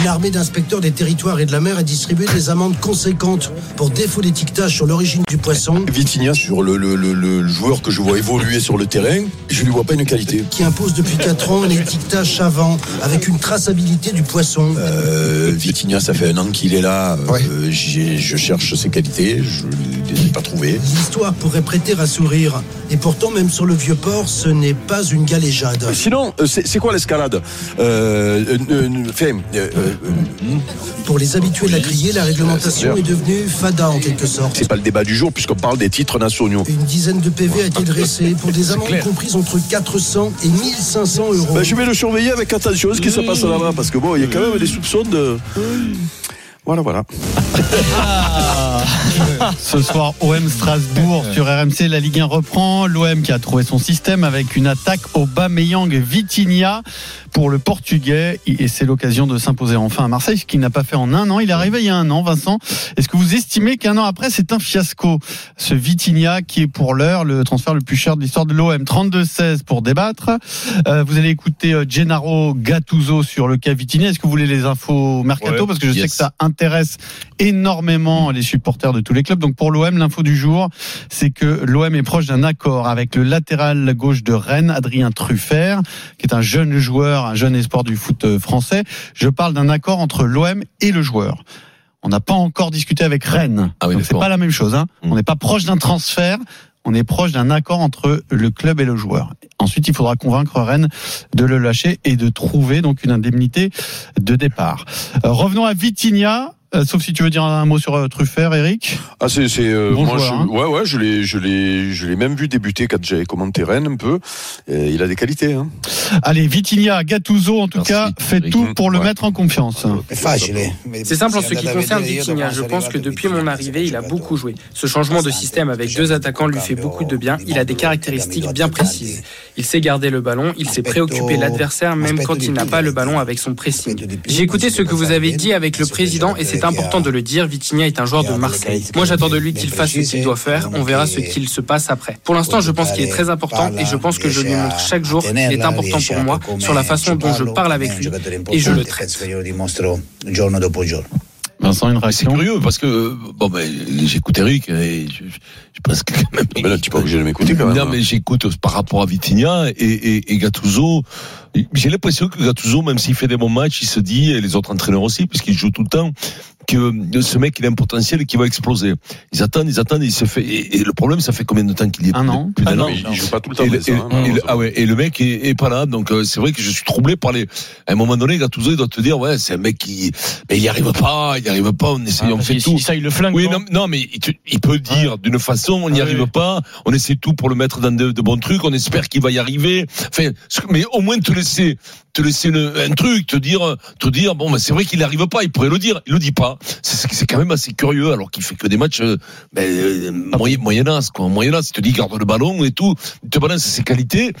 Une armée d'inspecteurs des territoires et de la mer a distribué des amendes conséquentes pour défaut d'étiquetage sur l'origine du poisson. Vitinha, sur le, le, le, le, joueur que je vois évoluer sur le terrain, je lui vois pas une qualité. Qui impose depuis 4 ans un étiquetage savant avec une traçabilité du poisson. Euh, Vitinha, ça fait un an qu'il est là. Ouais. Euh, je cherche ses qualités, je ne les ai pas trouvées. L'histoire pourrait prêter à sourire. Et pourtant, même sur le vieux port, ce n'est pas une galéjade. Sinon, euh, c'est c'est quoi l'escalade? Euh, euh, Pour les habitués de la criée, la réglementation est devenue fada en quelque sorte. C'est pas le débat du jour puisqu'on parle des titres nationaux. Une dizaine de PV a été dressée pour des amendes comprises entre 400 et 1500 euros. Ben, je vais le surveiller avec attention ce qui se passe là-bas parce que bon, il y a quand même des soupçons de. Voilà, voilà. Ce soir, OM Strasbourg sur RMC, la Ligue 1 reprend. L'OM qui a trouvé son système avec une attaque au Bameyang Vitinha pour le Portugais. Et c'est l'occasion de s'imposer enfin à Marseille, ce qu'il n'a pas fait en un an. Il est arrivé il y a un an, Vincent. Est-ce que vous estimez qu'un an après, c'est un fiasco Ce Vitinha qui est pour l'heure le transfert le plus cher de l'histoire de l'OM. 32-16 pour débattre. Euh, vous allez écouter euh, Gennaro Gattuso sur le cas Vitinha. Est-ce que vous voulez les infos mercato? Ouais, Parce que je sais que ça intéresse énormément les supporters de tous les clubs. Donc pour l'OM, l'info du jour, c'est que l'OM est proche d'un accord avec le latéral gauche de Rennes, Adrien Truffert, qui est un jeune joueur, un jeune espoir du foot euh, français. Je parle d'un accord entre l'OM et le joueur. On n'a pas encore discuté avec Rennes. Ah oui, c'est pas la même chose. Hein. Mm. On n'est pas proche d'un transfert. On est proche d'un accord entre le club et le joueur. Ensuite, il faudra convaincre Rennes de le lâcher et de trouver donc une indemnité de départ. Euh, revenons à Vitinha. Euh, sauf si tu veux dire un mot sur euh, Truffert, Eric. Ah c'est c'est euh, Bon moi joueur, je, hein. ouais ouais je l'ai je l'ai je l'ai même vu débuter quand j'avais commenté Rennes un peu. Et il a des qualités hein. Allez, Vitinha, Gattuso, en tout Merci, cas, fait Eric. tout pour le Ouais. mettre en confiance. C'est simple en ce qui concerne Vitinha. Je pense que depuis mon arrivée, il a beaucoup joué. Ce changement de système avec deux attaquants lui fait beaucoup de bien. Il a des caractéristiques bien précises. Il sait garder le ballon, il sait préoccuper l'adversaire même quand il n'a pas le ballon avec son pressing. J'ai écouté ce que vous avez dit avec le président et c'est important de le dire. Vitinha est un joueur de Marseille. Moi, j'attends de lui qu'il fasse ce qu'il doit faire. On verra ce qu'il se passe après. Pour l'instant, je pense qu'il est très important et je pense que je lui montre chaque jour qu'il est important pour moi sur la façon dont je parle avec lui et je le traite. Vincent, une C'est réaction curieux parce que euh, bon ben j'écoute Eric et je, je je pense que quand même. Mais là tu es pas obligé de m'écouter quand même. Non hein. mais j'écoute par rapport à Vitinha et, et, et Gattuso. J'ai l'impression que Gattuso, même s'il fait des bons matchs, il se dit, et les autres entraîneurs aussi, puisqu'il joue tout le temps, que ce mec il a un potentiel et qu'il va exploser. Ils attendent, ils attendent, il se fait. Et, et le problème, ça fait combien de temps qu'il y est Un an. Plus d'un Un an. il joue pas tout le temps. Et, ça, et- hein, et le- malheureusement. ah ouais, et le mec est, est pas là, donc euh, c'est vrai que je suis troublé par les. À un moment donné, Gattuso il doit te dire, ouais, c'est un mec qui, mais il y arrive pas, il y arrive pas, on essaye, on fait tout. Ça, il le flingue. Oui, non, non, mais il, te- il peut dire d'une façon, on n'y Ah arrive oui. pas, on essaie tout pour le mettre dans de, de bons trucs, on espère qu'il va y arriver. Enfin, ce- mais au moins te laisser, te laisser le- un truc, te dire, te dire, bon, ben, c'est vrai qu'il n'arrive pas, il pourrait le dire, il le dit pas. C'est quand même assez curieux, alors qu'il fait que des matchs euh, ben, euh, moyen, moyennas, quoi. Moyennas, il te dit garde le ballon et tout, il te balance ses qualités.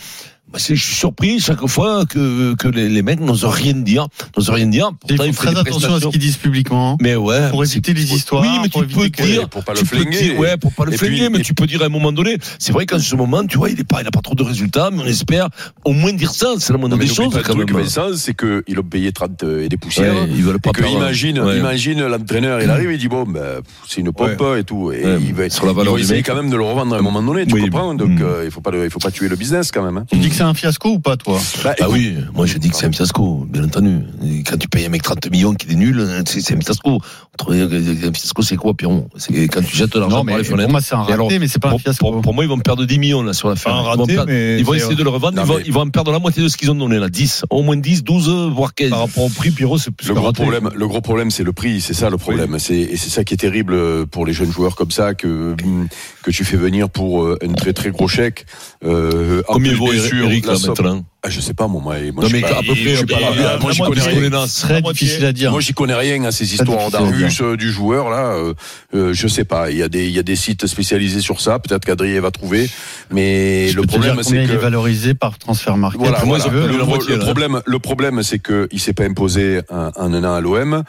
C'est- je suis surpris chaque fois que, que les, les mecs n'osent rien dire, n'osent rien dire. Il Pourtant, faut il fait très attention à ce qu'ils disent publiquement. hein. Mais ouais. Pour éviter les histoires, Oui, mais pour tu peux dire, pour pas le tu peux flinguer. dire- ouais, pour pas le flinguer, puis- mais tu peux dire à un moment donné, c'est vrai qu'en ce moment, tu vois, il est pas, il a pas trop de résultats, mais on espère au moins dire ça, c'est la moindre des choses, le quand truc, même. Vincent, c'est qu'ils ont payé 30 et des poussières. Ouais, ils veulent pas imagine, Ouais. imagine l'entraîneur, il arrive, il dit bon, ben, c'est une pompe et tout, et Ouais, il va, essayer quand même de le revendre à un moment donné, tu comprends Donc Mm. euh, il faut pas, le- il faut pas tuer le business quand même. C'est un fiasco ou pas, toi Bah, Ah oui, moi je dis que c'est un fiasco, bien entendu. Quand tu payes un mec 30 millions qui est nul, c'est un fiasco. Un fiasco, c'est quoi, Pierron C'est quand tu jettes l'argent Non, par mais les pour fenêtres. moi, c'est un raté, alors, mais c'est pas un pour, fiasco. pour- pour moi, ils vont perdre 10 millions là sur la fin. Ils vont, raté, perdre- mais ils vont c'est- essayer de le revendre, Non, ils, vont, mais- ils vont en perdre la moitié de ce qu'ils ont donné là. 10, au moins 10, 12, voire 15. Par rapport au prix, Pierrot, c'est plus Le que gros raté. problème, le gros problème, c'est le prix. C'est ça le problème. C'est et c'est ça qui est terrible euh, pour les jeunes joueurs comme ça que hum, que tu fais venir pour euh, un très très gros chèque. Euh, en Combien vaut Eric, là, maintenant ah, je sais pas, moi. moi, non, mais à peu près, je pas là, moi, j'y connais rien. Très difficile à dire. Moi, j'y connais rien à ces histoires d'Argus du joueur, là. Euh, euh, je sais pas. Il y a des, il y a des sites spécialisés sur ça. Peut-être qu'Adrien va trouver. Mais le problème, c'est que. Il est valorisé par transfert market. Voilà, voilà. Le, le, le, problème, le problème, c'est qu'il s'est pas imposé un, un an à l'OM.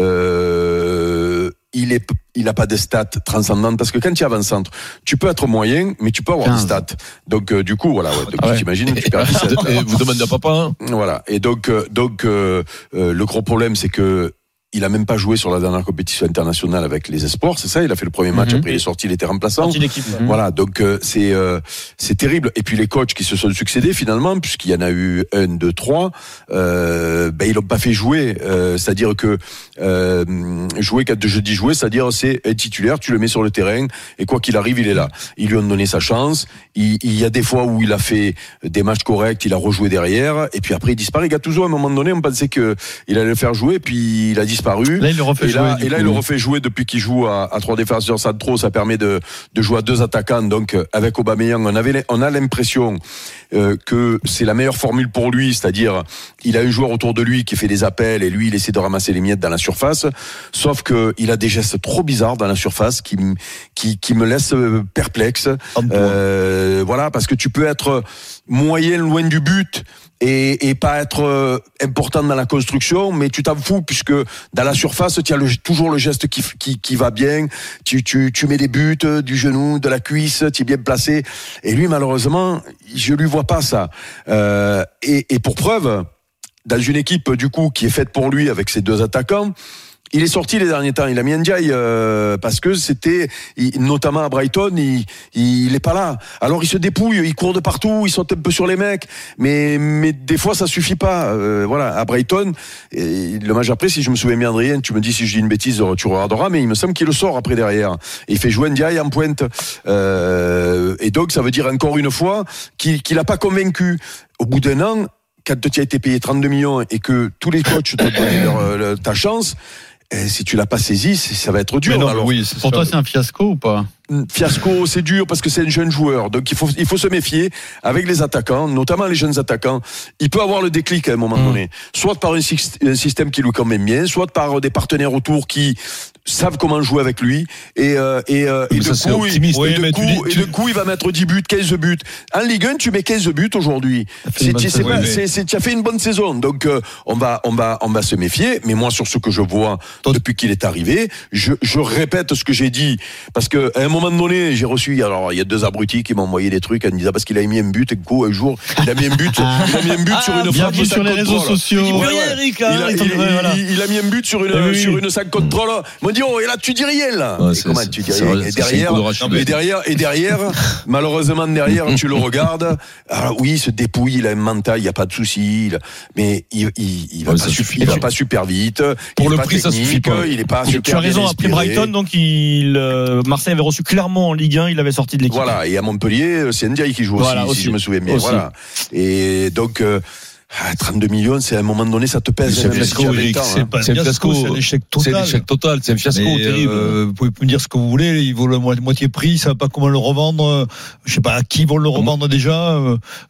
Euh, il est il a pas de stats transcendantes parce que quand tu es avant-centre, tu peux être moyen, mais tu peux avoir 15. des stats. Donc euh, du coup, voilà, ouais, donc, ah ouais. t'imagines, tu perds 17. vous demandez à papa. Hein voilà. Et donc euh, donc euh, euh, le gros problème, c'est que il a même pas joué sur la dernière compétition internationale avec les espoirs, c'est ça Il a fait le premier match, mm -hmm. après il est sorti, il était remplaçant. Voilà, donc euh, c'est euh, c'est terrible. Et puis les coachs qui se sont succédés finalement, puisqu'il y en a eu un, deux, trois, euh, ben ils l'ont pas fait jouer. Euh, c'est-à-dire que euh, jouer quand je dis jouer, c'est-à-dire c'est titulaire, tu le mets sur le terrain et quoi qu'il arrive, il est là. Ils lui ont donné sa chance. Il, il, y a des fois où il a fait des matchs corrects, il a rejoué derrière, et puis après il disparaît. Gattuso à un moment donné, on pensait que il allait le faire jouer, puis il a disparu. Là, il le refait et jouer. Là, et là, il le refait jouer depuis qu'il joue à, à trois défenseurs centraux. Ça permet de, de jouer à deux attaquants. Donc, avec Aubameyang, on avait, on a l'impression euh, que c'est la meilleure formule pour lui, c'est-à-dire il a un joueur autour de lui qui fait des appels et lui il essaie de ramasser les miettes dans la surface. Sauf que il a des gestes trop bizarres dans la surface qui qui, qui me laissent perplexe. Euh, voilà, parce que tu peux être moyen loin du but et, pas être euh, important dans la construction, mais tu t'en fous puisque dans la surface, tu as toujours le geste qui, qui, va bien, tu, tu, tu, mets des buts du genou, de la cuisse, tu es bien placé. Et lui, malheureusement, je lui vois pas ça. Euh, et, et pour preuve, dans une équipe du coup qui est faite pour lui avec ses deux attaquants, il est sorti les derniers temps. Il a mis Ndiaye euh, parce que c'était, notamment à Brighton, il, il est pas là. Alors il se dépouille, il court de partout, il saute un peu sur les mecs, mais mais des fois ça suffit pas. Euh, voilà, à Brighton, et le match après, si je me souviens bien, Adrien, tu me dis si je dis une bêtise, tu regarderas, mais il me semble qu'il le sort après derrière. Il fait jouer Ndiaye en pointe, euh, et donc ça veut dire encore une fois qu'il qu'il a pas convaincu. Au bout d'un an, quand tu as été payé 32 millions et que tous les coachs te donnent leur, leur, ta chance. Et si tu l'as pas saisi, ça va être dur. Non, alors, oui, pour toi, c'est un fiasco ou pas Fiasco, c'est dur parce que c'est un jeune joueur. Donc il faut, il faut se méfier avec les attaquants, notamment les jeunes attaquants. Il peut avoir le déclic à un moment mmh. donné, soit par un, un, système qui lui convient bien, soit par des partenaires autour qui savent comment jouer avec lui. Et, euh, et, euh, et, de coup, il, oui, et, de coup, dis, et de coup, il va mettre 10 buts, 15 buts. En Ligue 1, tu mets 15 buts aujourd'hui. Tu as fait une bonne saison. Donc euh, on, va, on, va, on va se méfier. Mais moi, sur ce que je vois depuis qu'il est arrivé, je, je répète ce que j'ai dit. Parce qu'à un moment donné, j'ai reçu, alors il y a deux abrutis qui m'ont envoyé des trucs en me disant parce qu'il a mis un but et coup, un jour, il a mis un but, il a mis un but sur une frappe de sur les réseaux sociaux. Il, a mis un but sur une, sur une sac contrôle. Oh, et là, tu dis rien, là. Ouais, comment tu dis rien? Et derrière, et derrière, et derrière, malheureusement, derrière, tu le regardes. Alors oui, il se dépouille, il a un mental, il n'y a pas de souci, mais il, il, il va, pas, il va pas super vite. Pour le prix, ça suffit pas. Il est pas super Tu as raison, après Brighton, donc il, Marseille avait reçu clairement en Ligue 1, il avait sorti de l'équipe. Voilà, et à Montpellier, c'est Ndiaye qui joue voilà, aussi, aussi, si je me souviens bien. Voilà. Et donc, euh, 32 millions, c'est à un moment donné, ça te pèse. C'est un fiasco, Eric. C'est un fiasco, c'est un échec total. C'est un échec total, c'est un fiasco Mais terrible. Euh, vous pouvez me dire ce que vous voulez, il vaut la moitié prix, ça va pas comment le revendre. Je sais pas à qui vont le revendre déjà.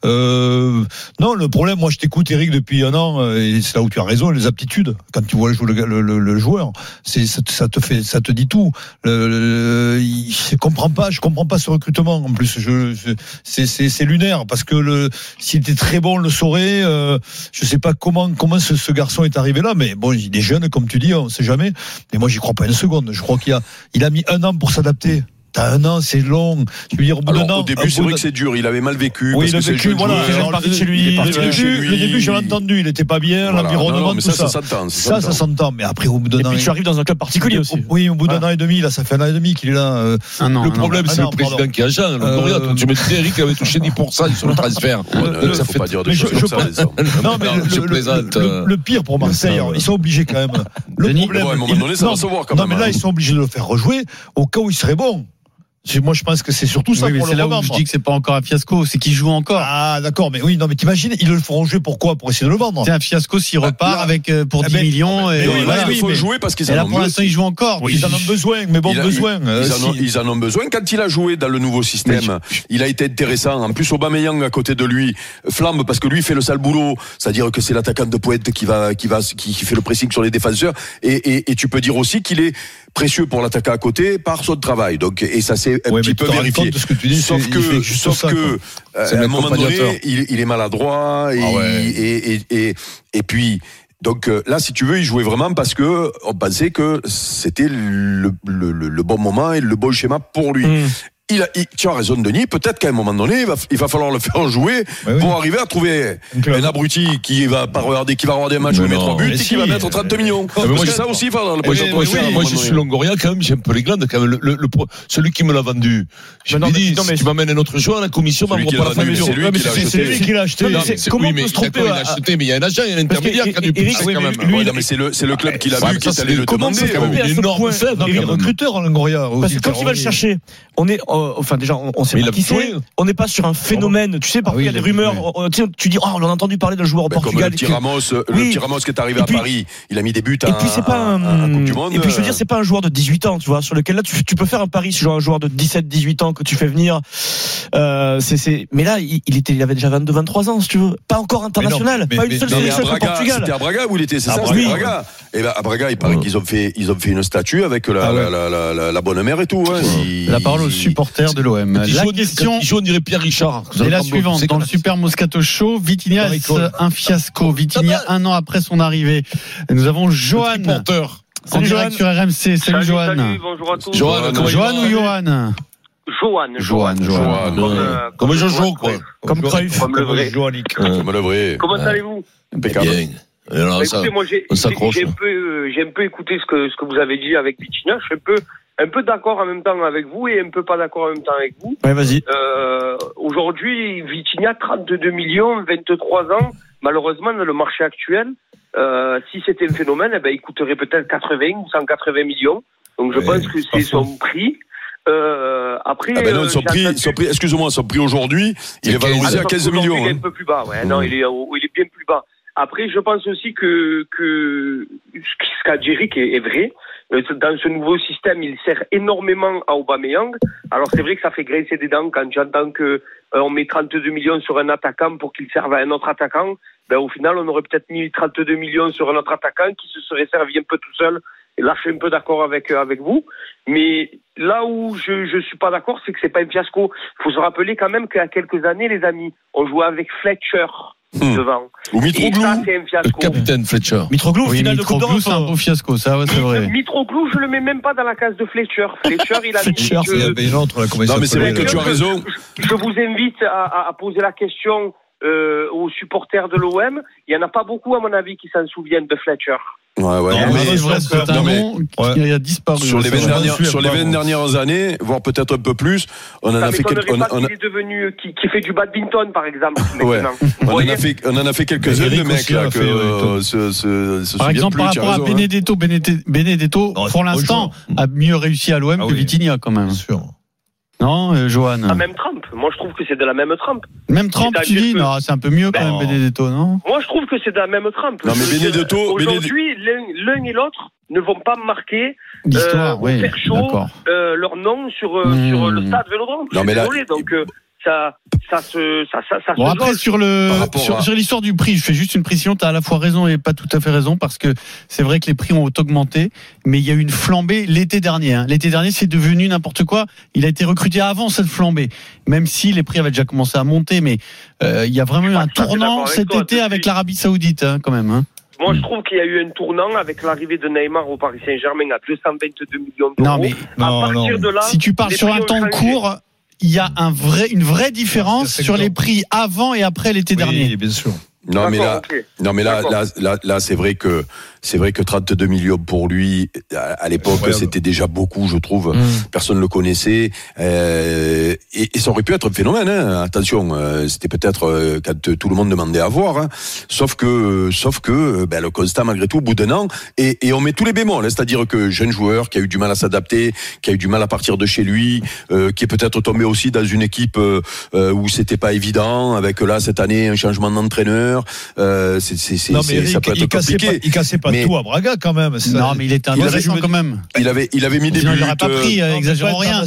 Euh, non, le problème, moi je t'écoute Eric depuis un an, et c'est là où tu as raison, les aptitudes. Quand tu vois le, le, le, le joueur, c'est ça, ça, te fait, ça te dit tout. Le, je comprends pas, je comprends pas ce recrutement. En plus, je, je c'est lunaire parce que le, s'il était très bon, on le saurait. Euh, je sais pas comment comment ce, garçon est arrivé là, mais bon, il est jeune, comme tu dis, on sait jamais. Mais moi, j'y crois pas une seconde. Je crois qu'il a, il a mis un an pour s'adapter. T'as un an, c'est long. Je veux dire, au bout d'un an. Au début, c'est vrai que c'est dur. Il avait mal vécu. Oui, parce il a vécu, voilà. Il est parti chez lui. Le début, le début, j'ai entendu. Il était pas bien, voilà. l'environnement, tout ça. Ça, ça s'entend. Ça, ça s'entend. Mais après, au bout d'un an. Et puis, tu arrives dans un club particulier aussi. Oui, au bout d'un an et demi, là, ça fait un an et demi qu'il est là. Un an. Le problème, c'est le président qui a agent. Tu me disais, Eric avait touché 10% sur le transfert. Ça fait pas dire de choses comme ça, Non, mais le pire pour Marseille, ils sont obligés quand même. Le problème. À un moment donné, ça va se voir quand même. Non, mais là, ils sont obligés de le faire rejouer au cas où il serait bon. Moi, je pense que c'est surtout ça Oui, mais pour c'est le là où revendre. je dis que c'est pas encore un fiasco, c'est qu'il joue encore. Ah, d'accord, mais oui, non, mais t'imagines, ils le feront jouer pourquoi? Pour essayer de le vendre. C'est un fiasco s'il repart là- avec euh, pour Ah, 10 mais- millions. mais Et, oui, voilà. oui, il faut mais- jouer parce qu'ils Et en là ont pour l'instant, besoin. il joue encore. Ils en ont besoin, mais bon Il a- besoin. Ils, euh, en ont, si. ils en ont besoin. Quand il a joué dans le nouveau système, il a été intéressant. En plus, Aubameyang à côté de lui flambe parce que lui fait le sale boulot. C'est-à-dire que c'est l'attaquant de pointe qui va, qui va, qui, qui fait le pressing sur les défenseurs. Et, et, et tu peux dire aussi qu'il est précieux pour l'attaquant à côté par son travail. Donc, et ça c'est un Ouais, petit peu vérifié. de ce que tu dis, sauf que, sauf ça, que, euh, à un le moment donné, il, il est maladroit et, Ah ouais. et, et, et, et puis. Donc euh, là, si tu veux, il jouait vraiment parce que on pensait que c'était le, le, le- le bon moment et le bon schéma pour lui. Mmh. Il a, il- tu as raison, Denis. Peut-être qu'à un moment donné, il va, il va falloir le faire jouer oui. pour arriver à trouver un abruti qui va pas regarder, qui va regarder un match où Mais il met non. trois buts Mais et si. qui va mettre 30 millions. Parce moi, ça aussi, il va dans le Eh prochain oui, moi, je- moi, je suis Longoria quand même, j'ai un peu les glandes quand même. Le, le- le pro- celui qui me l'a vendu, je lui dis, non, mais- si tu m'amènes un autre joueur, la commission m'envoie qui pas l'a la facture. c'est lui qui l'a c'est- acheté. c'est l'a C'est- c'est- comment oui, on mais peut se tromper il à- a acheté, mais il y a un agent, il y a un intermédiaire qui a dû pousser oui, quand mais même. c'est le, c'est le club qui l'a vu qui est allé c'est le demander. ça se hein. fait à Une ce énorme il est recruteur, Longoria. Parce que quand il va le chercher, on est, euh, enfin déjà, on, on sait Mais pas qui c'est. On n'est pas sur un phénomène. Tu sais, parfois Ah oui, il y a des rumeurs. tu sais, tu dis, oh, on a entendu parler d'un joueur au comme Portugal. le petit Ramos, le Oui. petit Ramos qui est arrivé Et à Paris, il a mis des buts Et à, puis c'est pas un. à- à la Coupe du Monde. Et puis je veux dire, c'est pas un joueur de 18 ans, tu vois, sur lequel là tu, tu peux faire un pari sur un joueur de 17, 18 ans que tu fais venir. Euh, c'est, c'est. Mais là, il, il était, il avait déjà 22, 23 ans, si tu veux. Pas encore international, mais- pas mais- une seule sélection le Braga, Portugal. c'était à Braga où il était, c'est À ça, Braga. Et ben, à Braga, il paraît qu'ils ont fait, ils ont fait une statue avec la, Ah bonne mère et tout. Hein. La parole aux supporters de l'OM. La joue, question joue, on dirait Pierre Richard. est la suivante. Dans le Super Moscato Show, Vitinha est un fiasco. Vitinha, un an après son arrivée. Nous avons Johan Porteur. en direct sur RMC. Salut, Johan. Salut, bonjour à tous. Johan, ou Johan? Johan. Johan, Johan. Johan, Comme, euh, Jojo, quoi. Comme Cruyff. Comme le vrai. Joannick. Comme le vrai. Comment allez-vous? Impeccable. Bien. Et alors, Bah, ça- Écoutez, moi j'ai on j'ai- s'accroche, j'ai un peu euh, j'ai un peu écouté ce que ce que vous avez dit avec Vitinha. Je suis un peu un peu d'accord en même temps avec vous et un peu pas d'accord en même temps avec vous. Ouais, vas-y. Euh, Aujourd'hui, Vitinha, 32 millions, 23 ans. Malheureusement, dans le marché actuel, euh, si c'était un phénomène, eh ben, il coûterait peut-être 80 ou 180 millions. Donc je Ouais, pense que c'est son prix. Euh, après, Ah ben non, euh, son prix, son prix, excuse-moi, son prix aujourd'hui, il est valorisé à 15 aujourd'hui, millions. Il est hein. un peu plus bas, ouais. Non, il est, au- il est bien plus bas. Après, je pense aussi que, que ce qu'a dit Eric est, est vrai. Euh, Dans ce nouveau système, il sert énormément à Aubameyang. Alors c'est vrai que ça fait grincer des dents quand j'entends que euh, on met 32 millions sur un attaquant pour qu'il serve à un autre attaquant. Ben, au final, on aurait peut-être mis 32 millions sur un autre attaquant qui se serait servi un peu tout seul. Et là, je suis un peu d'accord avec euh, avec vous. Mais là où je je suis pas d'accord, c'est que c'est pas un fiasco. Faut se rappeler quand même a quelques années, les amis, on jouait avec Fletcher Hmm. devant. Ou Mitroglou. ça, c'est Le capitaine Fletcher. Mitroglou, Oui, finale de Coupe Mitroglou, d'Europe. c'est un beau fiasco, ça, ouais, c'est vrai. Mitroglou, je le mets même pas dans la case de Fletcher. Fletcher, il a Fletcher, autre, là, comment il Non, mais c'est vrai que tu as raison. Je vous invite à poser la question euh, aux supporters de l'OM. Il y en a pas beaucoup, à mon avis, qui s'en souviennent de Fletcher. Ouais, ouais. Non, Oui, mais non, nom Ouais. qui a disparu. Sur les, c'est 20 vrai. dernières, suis sur les pas, 20 moi. dernières années, voire peut-être un peu plus, on en a fait quelques, on, on est devenu, qui, qui fait du badminton, par exemple. Ouais. on en a fait, on en a fait quelques-uns mecs, aussi là, que, ouais, euh, Par exemple, plus, par rapport à hein. Benedetto, Benedetto, Non, pour l'instant, a mieux réussi à l'OM Ah que oui. Vitinha, quand même. Bien sûr. Non, euh, Johan La même trempe. Moi, je trouve que c'est de la même trempe. Même Trump, tu dis que- Non, c'est un peu mieux quand Ben, même, Benedetto, non Moi, je trouve que c'est de la même trempe. Non, mais Benedetto- Aujourd'hui, l'un l'un et l'autre ne vont pas marquer L'histoire, euh, oui, au faire chaud, d'accord. euh, leur nom sur, Hmm. sur le stade Vélodrome. Non, mais là- désolé, donc euh, ça, ça se, ça, ça, ça Bon, se après, sur le, rapport sur, à- sur l'histoire du prix, je fais juste une précision. Tu as à la fois raison et pas tout à fait raison parce que c'est vrai que les prix ont augmenté, mais il y a eu une flambée l'été dernier. hein. L'été dernier, c'est devenu n'importe quoi. Il a été recruté avant cette flambée, même si les prix avaient déjà commencé à monter, mais euh, il y a vraiment eu un tournant cet toi, été avec l'Arabie Saoudite, hein, quand même. hein. Moi, je trouve qu'il y a eu un tournant avec l'arrivée de Neymar au Paris Saint-Germain à 222 millions d'euros. Non, mais à partir non. de là, si tu parles les sur un temps changé. court, il y a un vrai, une vraie différence sur les prix avant et après l'été dernier. Bien sûr. Non mais là, non mais là, là, là, là, c'est vrai que c'est vrai que 32 millions pour lui à, l'époque c'était déjà beaucoup, je trouve. Mm. Personne le connaissait euh, et, et ça aurait pu être un phénomène. Hein. Attention, euh, c'était peut-être euh, quand euh, tout le monde demandait à voir. Hein. Sauf que, sauf que euh, ben, le constat malgré tout au bout d'un an et, et on met tous les bémols, hein. c'est-à-dire que jeune joueur qui a eu du mal à s'adapter, qui a eu du mal à partir de chez lui, euh, qui est peut-être tombé aussi dans une équipe où c'était pas évident, avec là cette année un changement d'entraîneur. Euh, c'est, ça peut il être cassait pas, compliqué. il cassait pas Mais- tout à Braga quand même. Ça- Non, mais il était Il avait- intéressant quand même. Il avait, il avait mis des buts. il n'aurait pas euh, pris, euh, exagérons rien.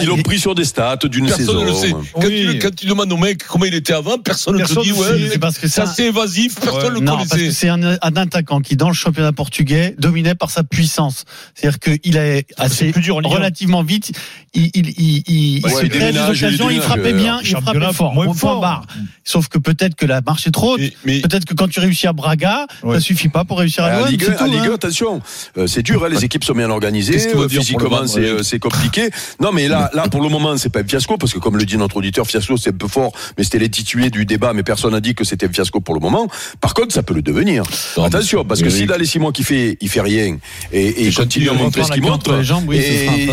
ils l'ont- pris sur des stats d'une Personne saison. ne le sait. Quand, Oui. tu, quand tu demandes au mec comment il était avant, personne ne te Personne dit ouais, c'est parce que c'est ça- assez évasif, personne ne le Non, parce que connaissait. c'est un, un attaquant qui, dans le championnat portugais, dominait par sa puissance. C'est-à-dire qu'il est assez relativement vite. Il, il, il, il, Ouais, il se créait des occasions, il frappait euh, bien, il frappait fort, point fort. barre. Sauf que peut-être que la marche est trop haute. Peut-être que quand tu réussis à Braga, ça suffit pas pour réussir à À. Ligue 1, c'est à tout, Ligue 1, hein. attention, euh, c'est dur, hein, les équipes sont bien organisées, euh, physiquement c'est ouais. euh, c'est compliqué. Non mais là, là pour le moment c'est pas un fiasco parce que comme le dit notre auditeur, fiasco c'est un peu fort, mais c'était l'intitulé du débat, mais personne n'a dit que c'était un fiasco pour le moment. Par contre, ça peut le devenir. Non, Attention, parce que s'il a les six mois qu'il fait, il fait rien et, et continue à montrer on ce qu'il montre. les jambes, oui, et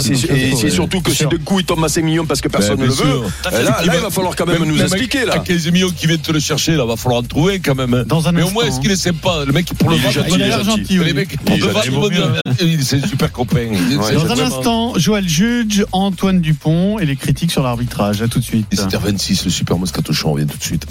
c'est surtout que si d'un coup il tombe à 5 millions parce que personne Ben, ne le veut, euh, là, là il va falloir quand même nous expliquer là. À 15 millions qui viennent te le chercher, là, va falloir en trouver quand même. hein. Dans un Mais au moins, est-ce qu'il est sympa Le mec, pour le Il est vendre, il l'air gentil. Les mecs, c'est un super copain. Dans un instant, Joël Juge, Antoine Dupont et les critiques sur l'arbitrage. À tout de suite. 17h26, le super Moscato Show, on revient tout de suite.